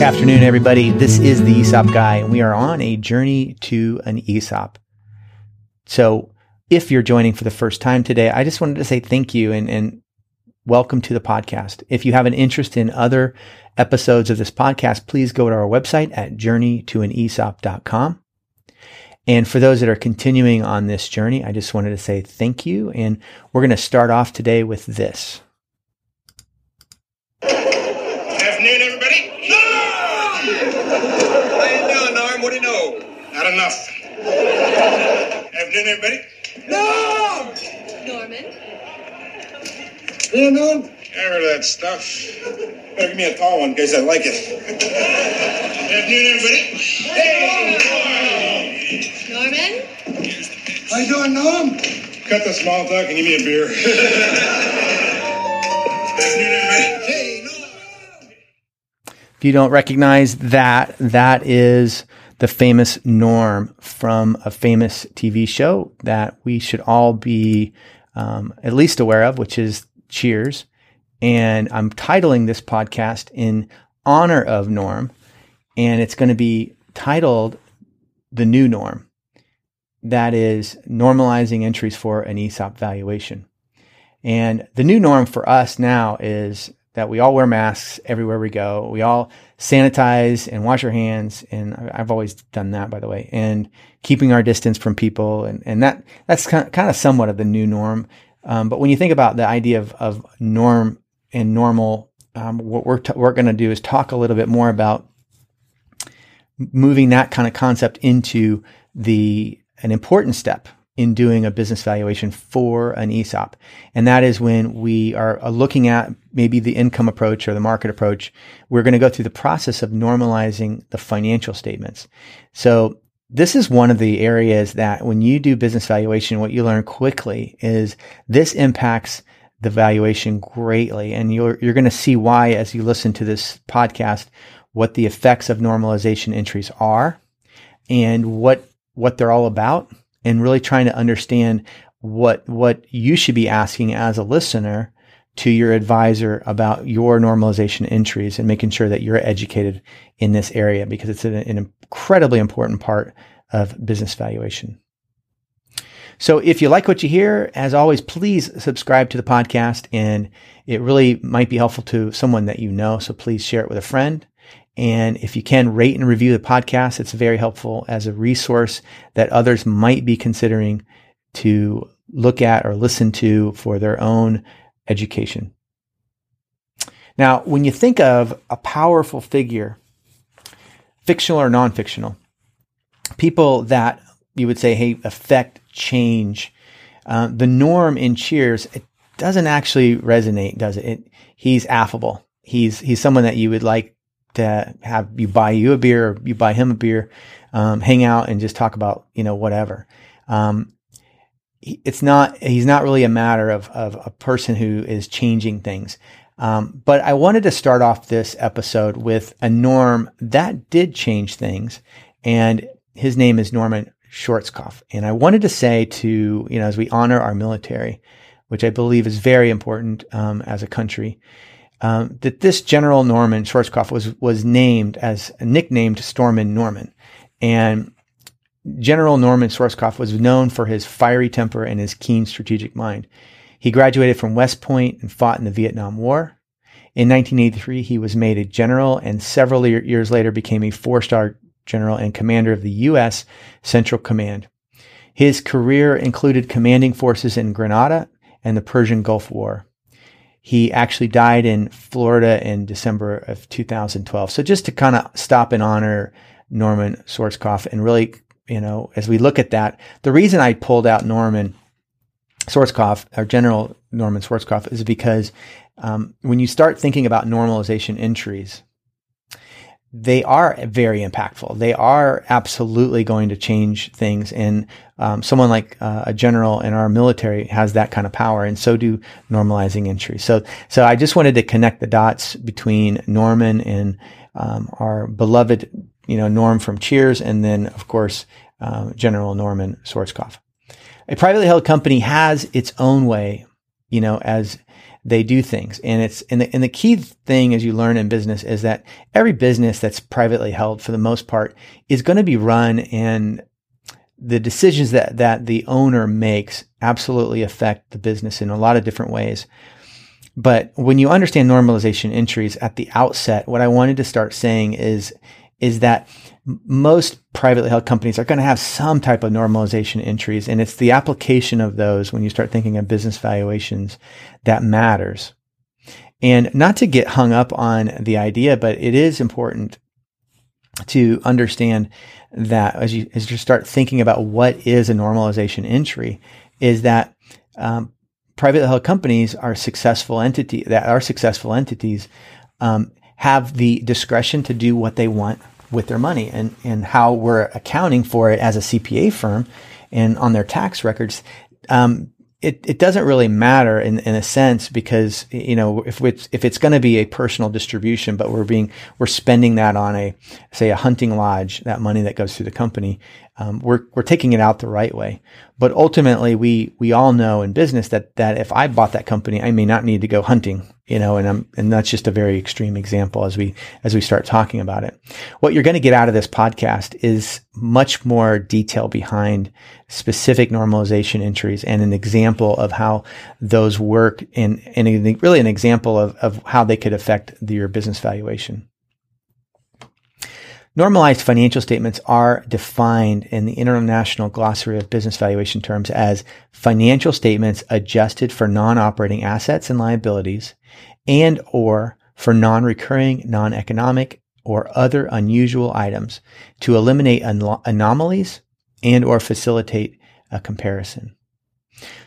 Good afternoon, everybody. This is the ESOP guy, and we are on a journey to an ESOP. So, if you're joining for the first time today, I just wanted to say thank you and, and welcome to the podcast. If you have an interest in other episodes of this podcast, please go to our website at journeytoanesop.com. And for those that are continuing on this journey, I just wanted to say thank you. And we're going to start off today with this. Afternoon, everybody. No! How you doing, Norm? What do you know? Not enough. Afternoon, everybody. No! Norman? You know? I heard of that stuff. Better give me a tall one in case I like it. Afternoon, everybody. Norman? How you doing, Norm? Cut the small talk and give me a beer. Afternoon, everybody. Hey, Norm. If you don't recognize that, that is the famous Norm from a famous TV show that we should all be um, at least aware of, which is Cheers. And I'm titling this podcast in honor of Norm, and it's going to be titled The New Norm. That is normalizing entries for an ESOP valuation. And the new norm for us now is that we all wear masks everywhere we go. We all sanitize and wash our hands. And I've always done that, by the way, and keeping our distance from people. And, and that, that's kind of, kind of somewhat of the new norm. Um, but when you think about the idea of, of norm and normal, um, what we're, t- we're going to do is talk a little bit more about moving that kind of concept into the an important step in doing a business valuation for an ESOP. And that is when we are looking at maybe the income approach or the market approach. We're going to go through the process of normalizing the financial statements. So this is one of the areas that when you do business valuation, what you learn quickly is this impacts the valuation greatly. And you're, you're going to see why as you listen to this podcast, what the effects of normalization entries are and what, what they're all about and really trying to understand what, what you should be asking as a listener to your advisor about your normalization entries and making sure that you're educated in this area because it's an, an incredibly important part of business valuation. So if you like what you hear, as always, please subscribe to the podcast and it really might be helpful to someone that you know. So please share it with a friend. And if you can rate and review the podcast, it's very helpful as a resource that others might be considering to look at or listen to for their own education. Now, when you think of a powerful figure, fictional or non fictional, people that you would say, hey, affect change, uh, the norm in Cheers, it doesn't actually resonate, does it? it? He's affable. He's, he's someone that you would like to have you buy you a beer or you buy him a beer, um, hang out and just talk about, you know, whatever. Um, it's not, he's not really a matter of, of a person who is changing things. Um, but I wanted to start off this episode with a norm that did change things. And his name is Norman Schwarzkopf. And I wanted to say to, you know, as we honor our military, which I believe is very important um, as a country, um, that this General Norman Schwarzkopf was was named as nicknamed Stormin Norman, and General Norman Schwarzkopf was known for his fiery temper and his keen strategic mind. He graduated from West Point and fought in the Vietnam War. In 1983, he was made a general, and several years later became a four-star general and commander of the U.S. Central Command. His career included commanding forces in Grenada and the Persian Gulf War. He actually died in Florida in December of 2012. So just to kind of stop and honor Norman Schwarzkopf and really, you know, as we look at that, the reason I pulled out Norman Schwarzkopf, our General Norman Schwarzkopf, is because um, when you start thinking about normalization entries, they are very impactful. They are absolutely going to change things. And um, someone like uh, a general in our military has that kind of power, and so do normalizing entries. So, so I just wanted to connect the dots between Norman and um, our beloved, you know, Norm from Cheers, and then of course um, General Norman Schwarzkopf. A privately held company has its own way, you know, as they do things. And it's, and the, and the key thing as you learn in business is that every business that's privately held for the most part is going to be run and the decisions that, that the owner makes absolutely affect the business in a lot of different ways. But when you understand normalization entries at the outset, what I wanted to start saying is, is that most privately held companies are going to have some type of normalization entries. And it's the application of those when you start thinking of business valuations that matters. And not to get hung up on the idea, but it is important to understand that as you, as you start thinking about what is a normalization entry is that, um, privately held companies are successful entity that are successful entities, um, have the discretion to do what they want with their money and, and how we're accounting for it as a CPA firm and on their tax records. Um, it, it doesn't really matter in, in a sense because, you know, if it's, if it's going to be a personal distribution, but we're being, we're spending that on a, say a hunting lodge, that money that goes through the company, um, we're, we're taking it out the right way. But ultimately, we, we all know in business that, that if I bought that company, I may not need to go hunting, you know, and I'm, and that's just a very extreme example as we, as we start talking about it. What you're going to get out of this podcast is much more detail behind specific normalization entries and an example of how those work and, and really an example of, of how they could affect your business valuation. Normalized financial statements are defined in the International Glossary of Business Valuation terms as financial statements adjusted for non-operating assets and liabilities and or for non-recurring, non-economic, or other unusual items to eliminate an- anomalies and or facilitate a comparison.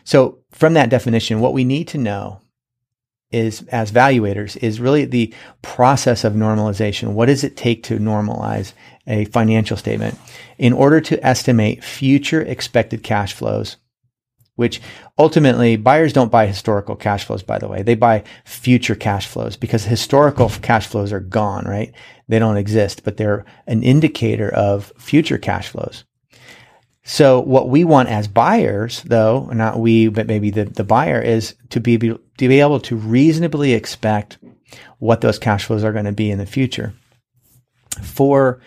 So from that definition, what we need to know is as valuators is really the process of normalization. What does it take to normalize a financial statement in order to estimate future expected cash flows? Which ultimately buyers don't buy historical cash flows, by the way. They buy future cash flows because historical cash flows are gone, right? They don't exist, but they're an indicator of future cash flows. So what we want as buyers, though, not we, but maybe the, the buyer is to be, to be able to reasonably expect what those cash flows are going to be in the future for,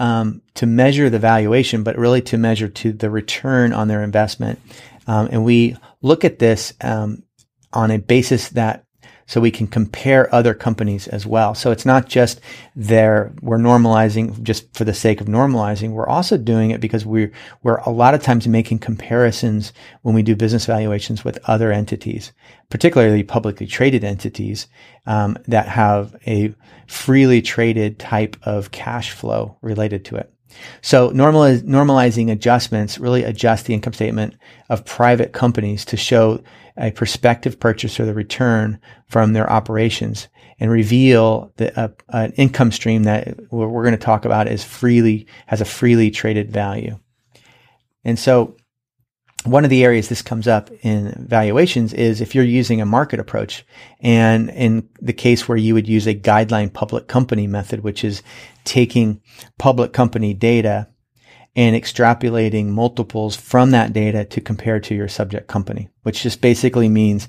um, to measure the valuation, but really to measure to the return on their investment. Um, and we look at this, um, on a basis that so we can compare other companies as well. So it's not just there, we're normalizing just for the sake of normalizing. We're also doing it because we're, we're a lot of times making comparisons when we do business valuations with other entities, particularly publicly traded entities, um, that have a freely traded type of cash flow related to it. So normaliz- normalizing adjustments really adjust the income statement of private companies to show a prospective purchaser the return from their operations and reveal the, uh, an income stream that we're going to talk about is freely has a freely traded value. And so one of the areas this comes up in valuations is if you're using a market approach. And in the case where you would use a guideline public company method, which is taking public company data and extrapolating multiples from that data to compare to your subject company, which just basically means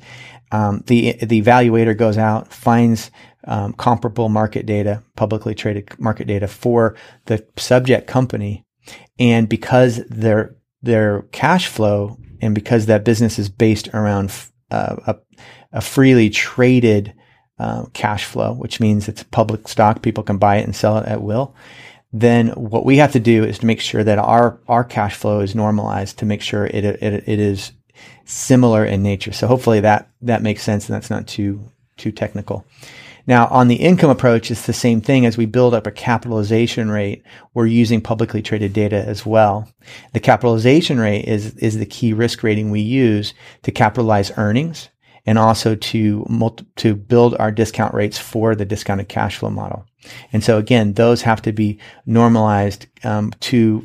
um, the the evaluator goes out, finds um, comparable market data, publicly traded market data for the subject company, and because their their cash flow and because that business is based around uh, a, a, freely traded uh, cash flow, which means it's public stock, people can buy it and sell it at will then what we have to do is to make sure that our, our cash flow is normalized to make sure it, it, it is similar in nature. So hopefully that, that makes sense and that's not too, too technical. Now, on the income approach, it's the same thing as we build up a capitalization rate. We're using publicly traded data as well. The capitalization rate is, is the key risk rating we use to capitalize earnings and also to multi- to build our discount rates for the discounted cash flow model. And so again, those have to be normalized um, to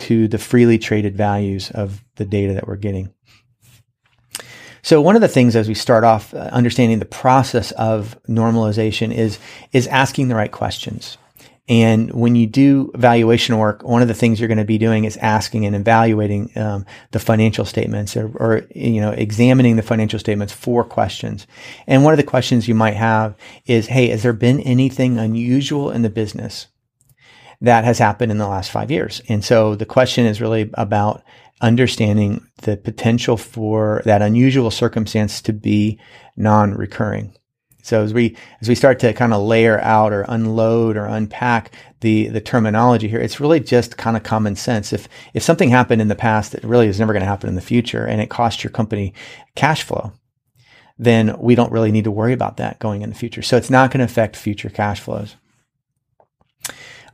to the freely traded values of the data that we're getting. So one of the things as we start off uh, understanding the process of normalization is is asking the right questions. And when you do valuation work, one of the things you're going to be doing is asking and evaluating um, the financial statements or, or, you know, examining the financial statements for questions. And one of the questions you might have is, Hey, has there been anything unusual in the business that has happened in the last five years? And so the question is really about understanding the potential for that unusual circumstance to be non-recurring. So as we as we start to kind of layer out or unload or unpack the the terminology here, it's really just kind of common sense. If if something happened in the past that really is never going to happen in the future and it costs your company cash flow, then we don't really need to worry about that going in the future. So it's not going to affect future cash flows.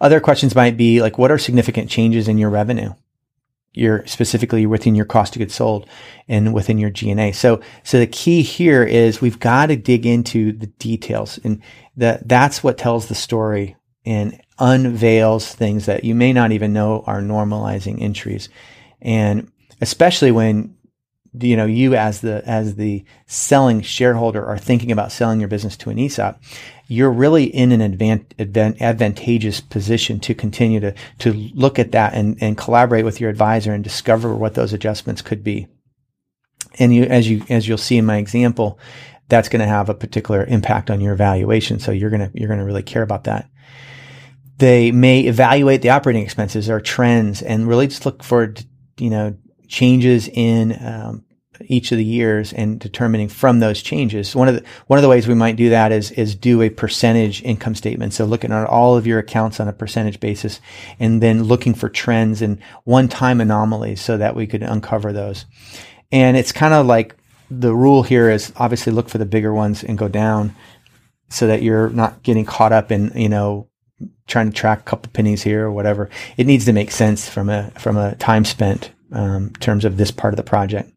Other questions might be like what are significant changes in your revenue? Your specifically within your cost of goods sold and within your G&A. So, so the key here is we've got to dig into the details and that that's what tells the story and unveils things that you may not even know are normalizing entries. And especially when you know you as the as the selling shareholder are thinking about selling your business to an ESOP, you're really in an advant, advant, advantageous position to continue to to look at that and and collaborate with your advisor and discover what those adjustments could be. And you as you as you'll see in my example, that's going to have a particular impact on your evaluation. So you're gonna you're gonna really care about that. They may evaluate the operating expenses or trends and really just look for you know changes in um, each of the years and determining from those changes. One of the one of the ways we might do that is is do a percentage income statement. So looking at all of your accounts on a percentage basis, and then looking for trends and one time anomalies so that we could uncover those. And it's kind of like the rule here is obviously look for the bigger ones and go down so that you're not getting caught up in you know trying to track a couple pennies here or whatever. It needs to make sense from a from a time spent um, terms of this part of the project.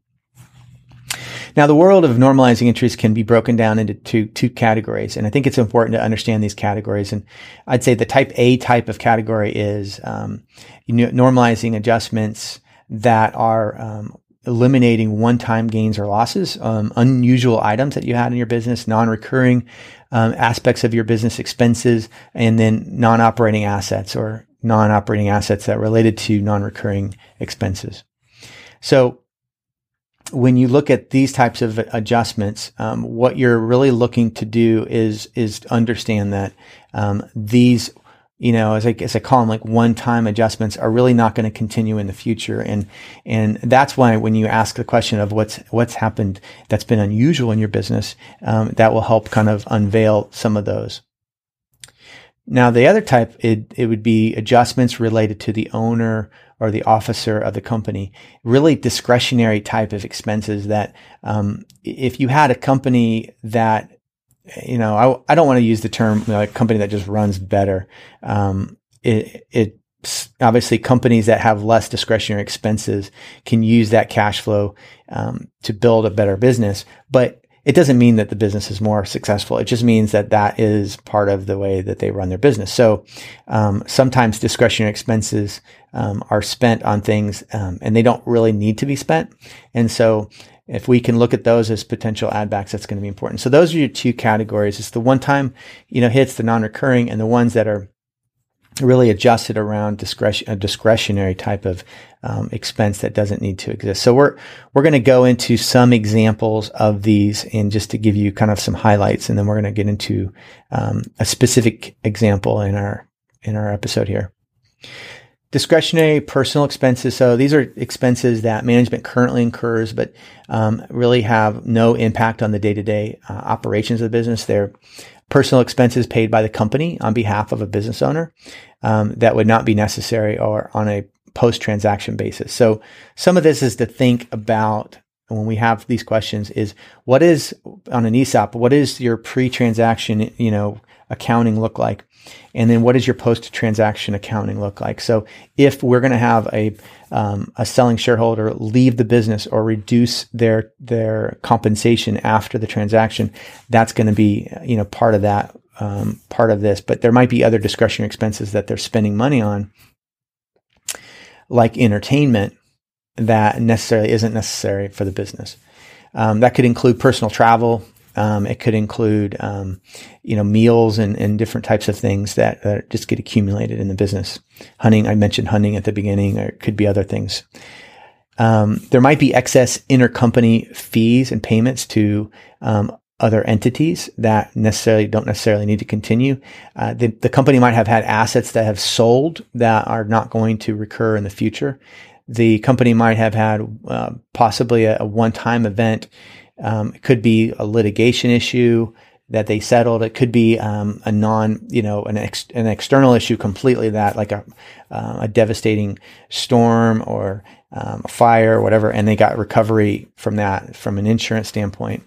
Now, the world of normalizing entries can be broken down into two, two categories. And I think it's important to understand these categories. And I'd say the type A type of category is um, normalizing adjustments that are um, eliminating one-time gains or losses, um, unusual items that you had in your business, non-recurring um, aspects of your business expenses, and then non-operating assets or non-operating assets that related to non-recurring expenses. So when you look at these types of adjustments, um, what you're really looking to do is is understand that um, these, you know, as I, as I call them, like one-time adjustments, are really not going to continue in the future, and and that's why when you ask the question of what's what's happened that's been unusual in your business, um, that will help kind of unveil some of those. Now, the other type, it, it would be adjustments related to the owner or the officer of the company, really discretionary type of expenses that, um, if you had a company that, you know, I, I don't want to use the term you know, a company that just runs better. Um, it, it obviously companies that have less discretionary expenses can use that cash flow um, to build a better business. But it doesn't mean that the business is more successful. It just means that that is part of the way that they run their business. So um, sometimes discretionary expenses um, are spent on things um, and they don't really need to be spent. And so if we can look at those as potential add backs, that's going to be important. So those are your two categories. It's the one time, you know, hits, the non-recurring and the ones that are really adjusted around discretion, a discretionary type of um, expense that doesn't need to exist. So we're we're going to go into some examples of these, and just to give you kind of some highlights, and then we're going to get into um, a specific example in our in our episode here. Discretionary personal expenses. So these are expenses that management currently incurs, but um, really have no impact on the day to day operations of the business. They're personal expenses paid by the company on behalf of a business owner um, that would not be necessary or on a post transaction basis. So some of this is to think about when we have these questions is what is on an ESOP, what is your pre transaction, you know, accounting look like? And then what does your post transaction accounting look like? So if we're going to have a, um, a selling shareholder leave the business or reduce their, their compensation after the transaction, that's going to be, you know, part of that, um, part of this, but there might be other discretionary expenses that they're spending money on, like entertainment that necessarily isn't necessary for the business. Um, that could include personal travel, Um, it could include, um, you know, meals and, and different types of things that, that just get accumulated in the business. Hunting, I mentioned hunting at the beginning, or it could be other things. Um, there might be excess intercompany fees and payments to um, other entities that necessarily don't necessarily need to continue. Uh, the, the company might have had assets that have sold that are not going to recur in the future. The company might have had uh, possibly a, a one-time event. Um, it could be a litigation issue that they settled. It could be um, a non, you know, an, ex- an external issue completely that like a, uh, a devastating storm or um, a fire or whatever, and they got recovery from that from an insurance standpoint.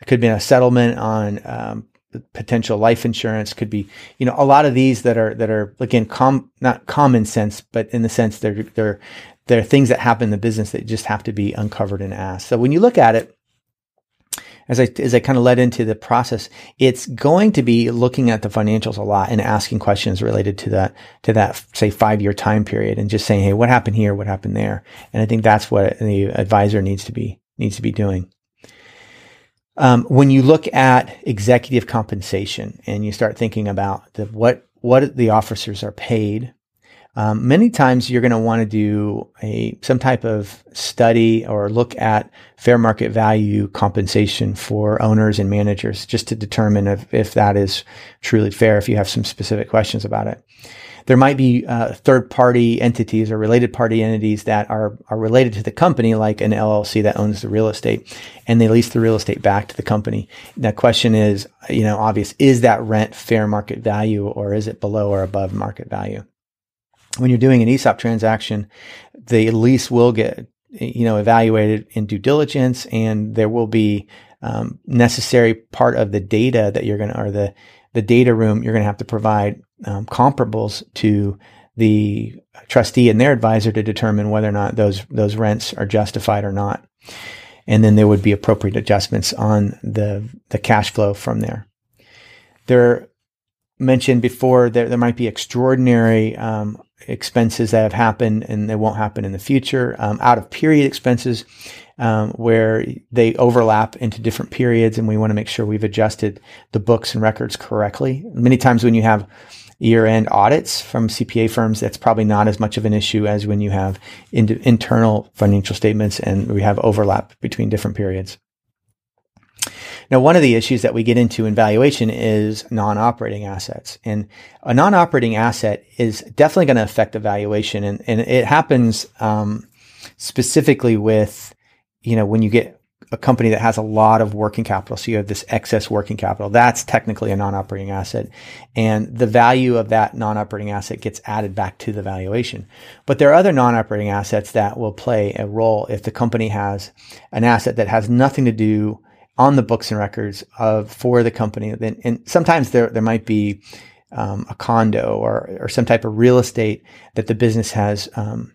It could be a settlement on um, potential life insurance. Could be, you know, a lot of these that are that are again com- not common sense, but in the sense they're they're they're things that happen in the business that just have to be uncovered and asked. So when you look at it, as I as I kind of led into the process, it's going to be looking at the financials a lot and asking questions related to that to that say five year time period and just saying, hey, what happened here? What happened there? And I think that's what the advisor needs to be needs to be doing. Um, when you look at executive compensation and you start thinking about the, what what the officers are paid, um, many times you're going to want to do a some type of study or look at fair market value compensation for owners and managers just to determine if, if that is truly fair. If you have some specific questions about it. There might be uh, third party entities or related party entities that are, are related to the company, like an LLC that owns the real estate and they lease the real estate back to the company. The question is, you know, obvious. Is that rent fair market value or is it below or above market value? When you're doing an ESOP transaction, the lease will get, you know, evaluated in due diligence and there will be um, necessary part of the data that you're going to, or the, the data room, you're going to have to provide um, comparables to the trustee and their advisor to determine whether or not those those rents are justified or not. And then there would be appropriate adjustments on the the cash flow from there. There mentioned before there there might be extraordinary um, expenses that have happened and they won't happen in the future. Um, out of period expenses um, where they overlap into different periods, and we want to make sure we've adjusted the books and records correctly. Many times when you have year-end audits from CPA firms, that's probably not as much of an issue as when you have in- internal financial statements and we have overlap between different periods. Now, one of the issues that we get into in valuation is non-operating assets. And a non-operating asset is definitely going to affect the valuation. And, and it happens um, specifically with, you know, when you get a company that has a lot of working capital. So you have this excess working capital. That's technically a non-operating asset. And the value of that non-operating asset gets added back to the valuation. But there are other non-operating assets that will play a role if the company has an asset that has nothing to do on the books and records of for the company. Then, and sometimes there, there might be um, a condo or, or some type of real estate that the business has, um,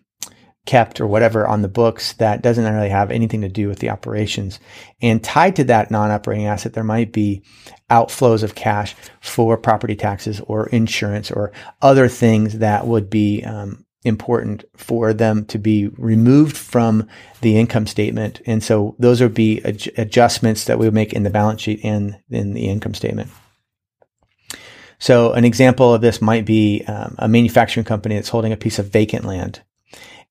kept or whatever on the books that doesn't really have anything to do with the operations. And tied to that non-operating asset, there might be outflows of cash for property taxes or insurance or other things that would be um, important for them to be removed from the income statement. And so those would be ad- adjustments that we would make in the balance sheet and in the income statement. So an example of this might be um, a manufacturing company that's holding a piece of vacant land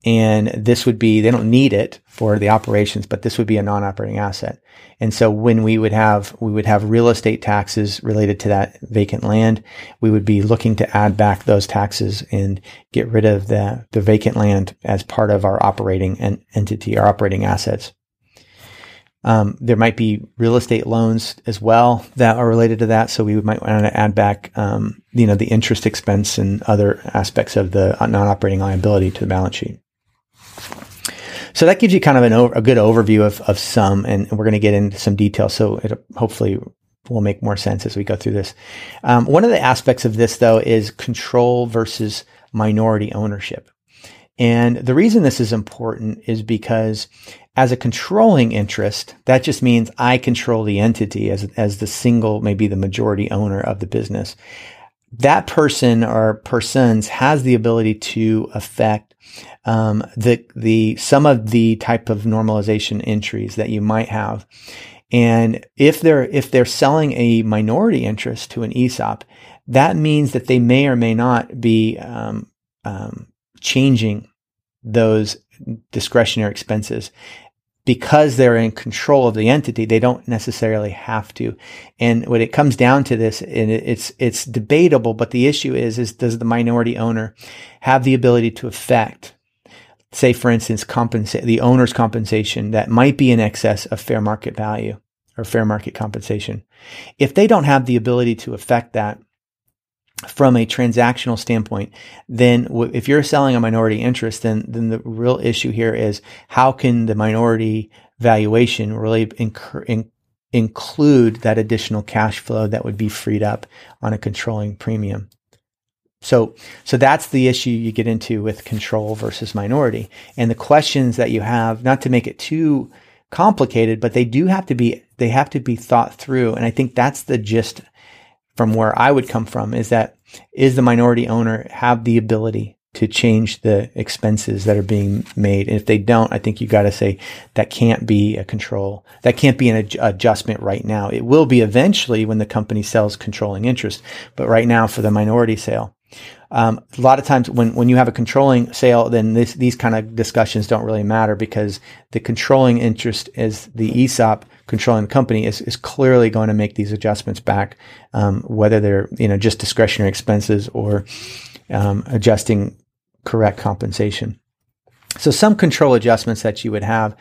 and this would be, they don't need it for the operations, but this would be a non-operating asset. And so when we would have, we would have real estate taxes related to that vacant land, we would be looking to add back those taxes and get rid of the, the vacant land as part of our operating entity, our operating assets. Um, there might be real estate loans as well that are related to that. So we might want to add back, um, you know, the interest expense and other aspects of the non-operating liability to the balance sheet. So that gives you kind of an a good overview of, of some, and we're going to get into some detail. So it hopefully will make more sense as we go through this. Um, one of the aspects of this, though, is control versus minority ownership. And the reason this is important is because as a controlling interest, that just means I control the entity as, as the single, maybe the majority owner of the business. That person or persons has the ability to affect um, the the some of the type of normalization entries that you might have. And if they're, if they're selling a minority interest to an ESOP, that means that they may or may not be, um, um, changing those discretionary expenses because they're in control of the entity, they don't necessarily have to. And when it comes down to this, and it's it's debatable, but the issue is is does the minority owner have the ability to affect, say for instance, compensate the owner's compensation that might be in excess of fair market value or fair market compensation? If they don't have the ability to affect that, from a transactional standpoint, then if you're selling a minority interest, then then the real issue here is how can the minority valuation really incur, in, include that additional cash flow that would be freed up on a controlling premium. So, so that's the issue you get into with control versus minority, and the questions that you have. Not to make it too complicated, but they do have to be they have to be thought through, and I think that's the gist from where I would come from is that is the minority owner have the ability to change the expenses that are being made. And if they don't, I think you got to say that can't be a control. That can't be an ad- adjustment right now. It will be eventually when the company sells controlling interest. But right now for the minority sale, um, a lot of times when, when you have a controlling sale, then this, these kind of discussions don't really matter because the controlling interest is the ESOP controlling the company is, is clearly going to make these adjustments back, um, whether they're, you know, just discretionary expenses or, um, adjusting correct compensation. So some control adjustments that you would have,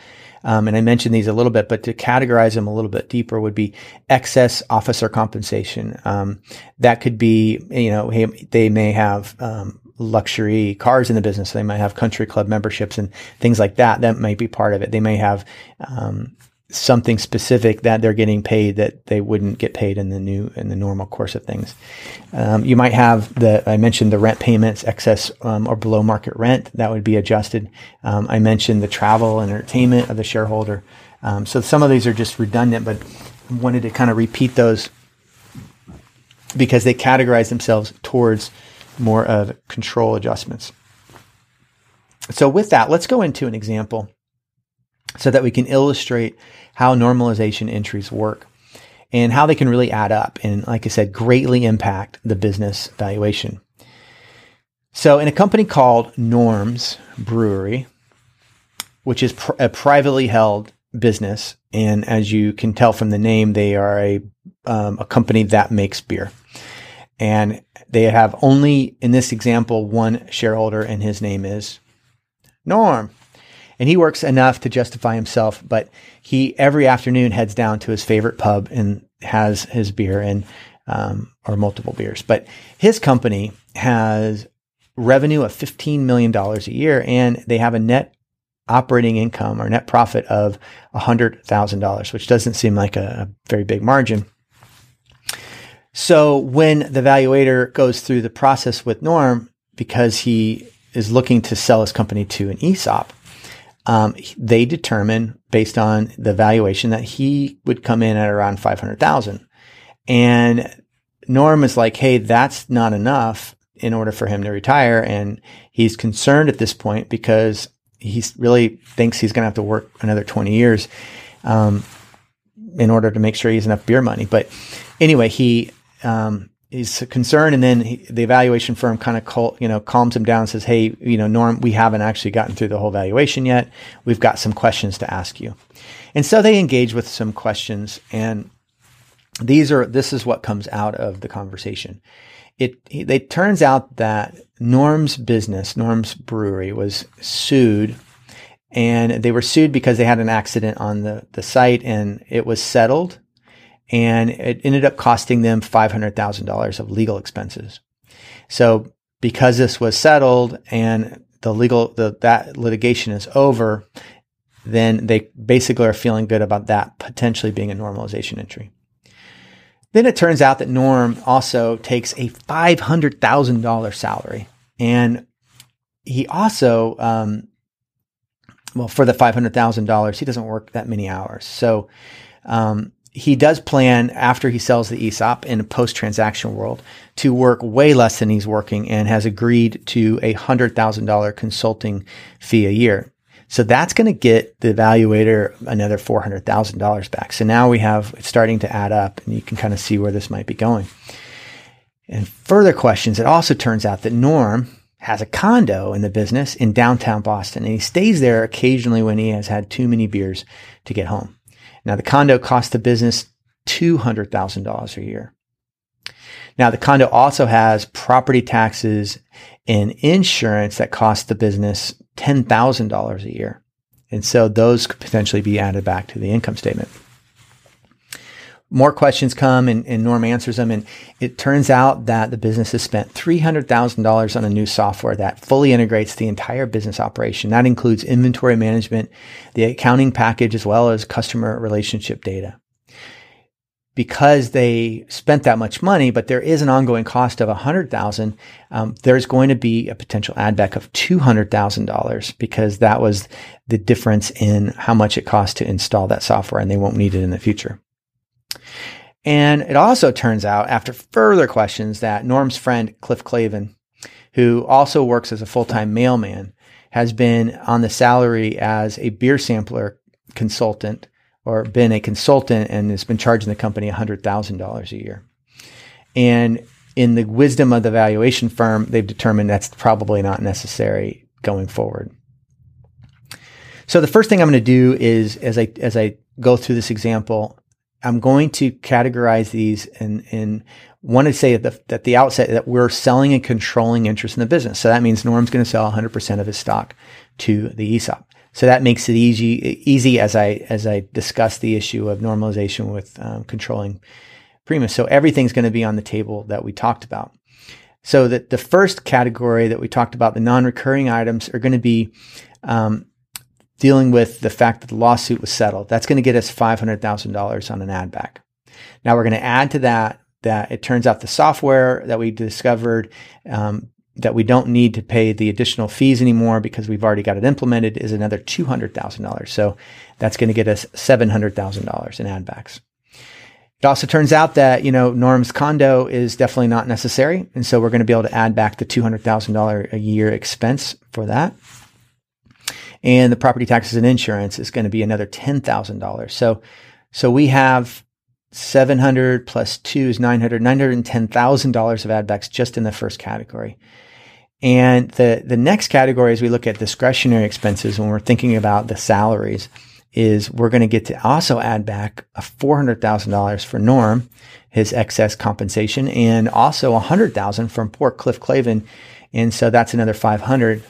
um, and I mentioned these a little bit, but to categorize them a little bit deeper would be excess officer compensation. Um, that could be, you know, they may have um, luxury cars in the business. They might have country club memberships and things like that. That might be part of it. They may have um, something specific that they're getting paid that they wouldn't get paid in the new in the normal course of things. Um, you might have the I mentioned the rent payments excess um, or below market rent that would be adjusted. Um, I mentioned the travel and entertainment of the shareholder. Um, so some of these are just redundant, but I wanted to kind of repeat those because they categorize themselves towards more of control adjustments. So with that, let's go into an example so that we can illustrate how normalization entries work and how they can really add up and, like I said, greatly impact the business valuation. So, in a company called Norms Brewery, which is pr- a privately held business, and as you can tell from the name, they are a um, a company that makes beer, and they have only, in this example, one shareholder, and his name is Norm and he works enough to justify himself. But he every afternoon heads down to his favorite pub and has his beer and um, or multiple beers. But his company has revenue of fifteen million dollars a year, and they have a net operating income or net profit of hundred thousand dollars, which doesn't seem like a, a very big margin. So when the valuator goes through the process with Norm, because he is looking to sell his company to an ESOP, um, they determine based on the valuation that he would come in at around 500,000. And Norm is like, Hey, that's not enough in order for him to retire. And he's concerned at this point because he really thinks he's going to have to work another 20 years, um, in order to make sure he has enough beer money. But anyway, he, um, he's concerned, and then he, the evaluation firm kind of cal- you know calms him down and says, "Hey, you know, Norm, we haven't actually gotten through the whole valuation yet. We've got some questions to ask you." And so they engage with some questions, and these are this is what comes out of the conversation. It it turns out that Norm's business, Norm's Brewery, was sued. And they were sued because they had an accident on the, the site and it was settled and it ended up costing them $500,000 of legal expenses. So because this was settled and the legal, the, that litigation is over, then they basically are feeling good about that potentially being a normalization entry. Then it turns out that Norm also takes a $500,000 salary and he also, um, well, for the $500,000, he doesn't work that many hours. So, um, he does plan after he sells the ESOP in a post transaction world to work way less than he's working and has agreed to a hundred thousand dollar consulting fee a year. So that's going to get the evaluator another $400,000 back. So now we have it's starting to add up and you can kind of see where this might be going. And further questions, it also turns out that Norm has a condo in the business in downtown Boston and he stays there occasionally when he has had too many beers to get home. Now the condo costs the business $200,000 a year. Now the condo also has property taxes and insurance that cost the business $10,000 a year. And so those could potentially be added back to the income statement. More questions come and, and Norm answers them. And it turns out that the business has spent $300,000 on a new software that fully integrates the entire business operation. That includes inventory management, the accounting package, as well as customer relationship data because they spent that much money, but there is an ongoing cost of a hundred thousand, um, there's going to be a potential add back of two hundred thousand dollars because that was the difference in how much it costs to install that software, and they won't need it in the future. And it also turns out, after further questions, that Norm's friend Cliff Clavin, who also works as a full time mailman, has been on the salary as a beer sampler consultant or been a consultant and has been charging the company $100,000 a year. And in the wisdom of the valuation firm, they've determined that's probably not necessary going forward. So the first thing I'm going to do is as I as I go through this example, I'm going to categorize these and and want to say at the, at the outset that we're selling and controlling interest in the business. So that means Norm's going to sell 100% of his stock to the ESOP. So that makes it easy, easy as I, as I discuss the issue of normalization with um, controlling premiums. So everything's going to be on the table that we talked about. So that the first category that we talked about, the non-recurring items are going to be, um, dealing with the fact that the lawsuit was settled. That's going to get us $500,000 on an add back. Now we're going to add to that that it turns out the software that we discovered um, that we don't need to pay the additional fees anymore because we've already got it implemented is another $200,000. So that's going to get us $700,000 in add backs. It also turns out that, you know, Norm's condo is definitely not necessary. And so we're going to be able to add back the $200,000 a year expense for that. And the property taxes and insurance is going to be another $10,000. So, so we have 700 plus two is 900, $910,000 of add backs just in the first category. And the, the next category, as we look at discretionary expenses, when we're thinking about the salaries, is we're going to get to also add back a $400,000 for Norm, his excess compensation, and also a 100,000 from poor Cliff Clavin. And so that's another 500.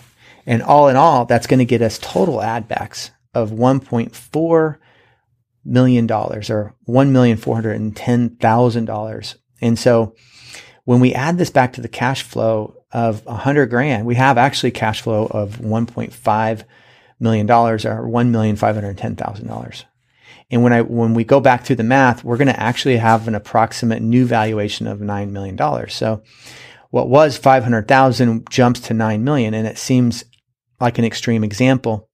And all in all, that's going to get us total add backs of 1.4 million dollars or one million four hundred and so when we add this back to the cash flow of a hundred grand, we have actually cash flow of $1.5 million or $1,510,000. And when I, when we go back through the math, we're going to actually have an approximate new valuation of $9 million. So what was 500,000 jumps to 9 million. And it seems like an extreme example.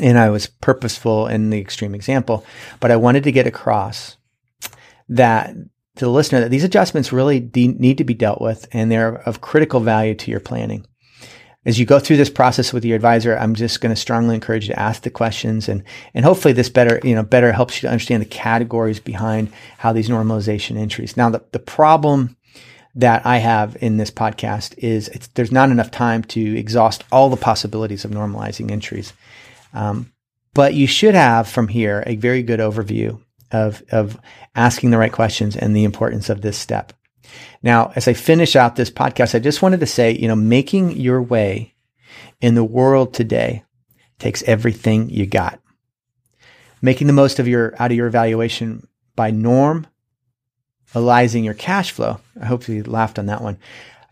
And I was purposeful in the extreme example, but I wanted to get across that to the listener that these adjustments really de- need to be dealt with and they're of critical value to your planning. As you go through this process with your advisor, I'm just going to strongly encourage you to ask the questions and, and hopefully this better, you know, better helps you to understand the categories behind how these normalization entries. Now, the, the problem that I have in this podcast is there's not enough time to exhaust all the possibilities of normalizing entries. Um, but you should have from here a very good overview of, of asking the right questions and the importance of this step. Now, as I finish out this podcast, I just wanted to say, you know, making your way in the world today takes everything you got. Making the most of your out of your evaluation by norm, analyzing your cash flow. I hope you laughed on that one.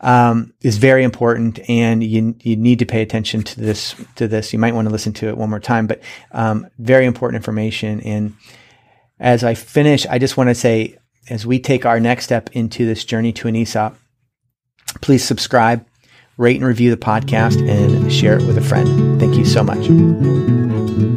Um, is very important, and you you need to pay attention to this. To this, you might want to listen to it one more time. But um, very important information, and as I finish, I just want to say, as we take our next step into this journey to an ESOP, please subscribe, rate and review the podcast, and share it with a friend. Thank you so much.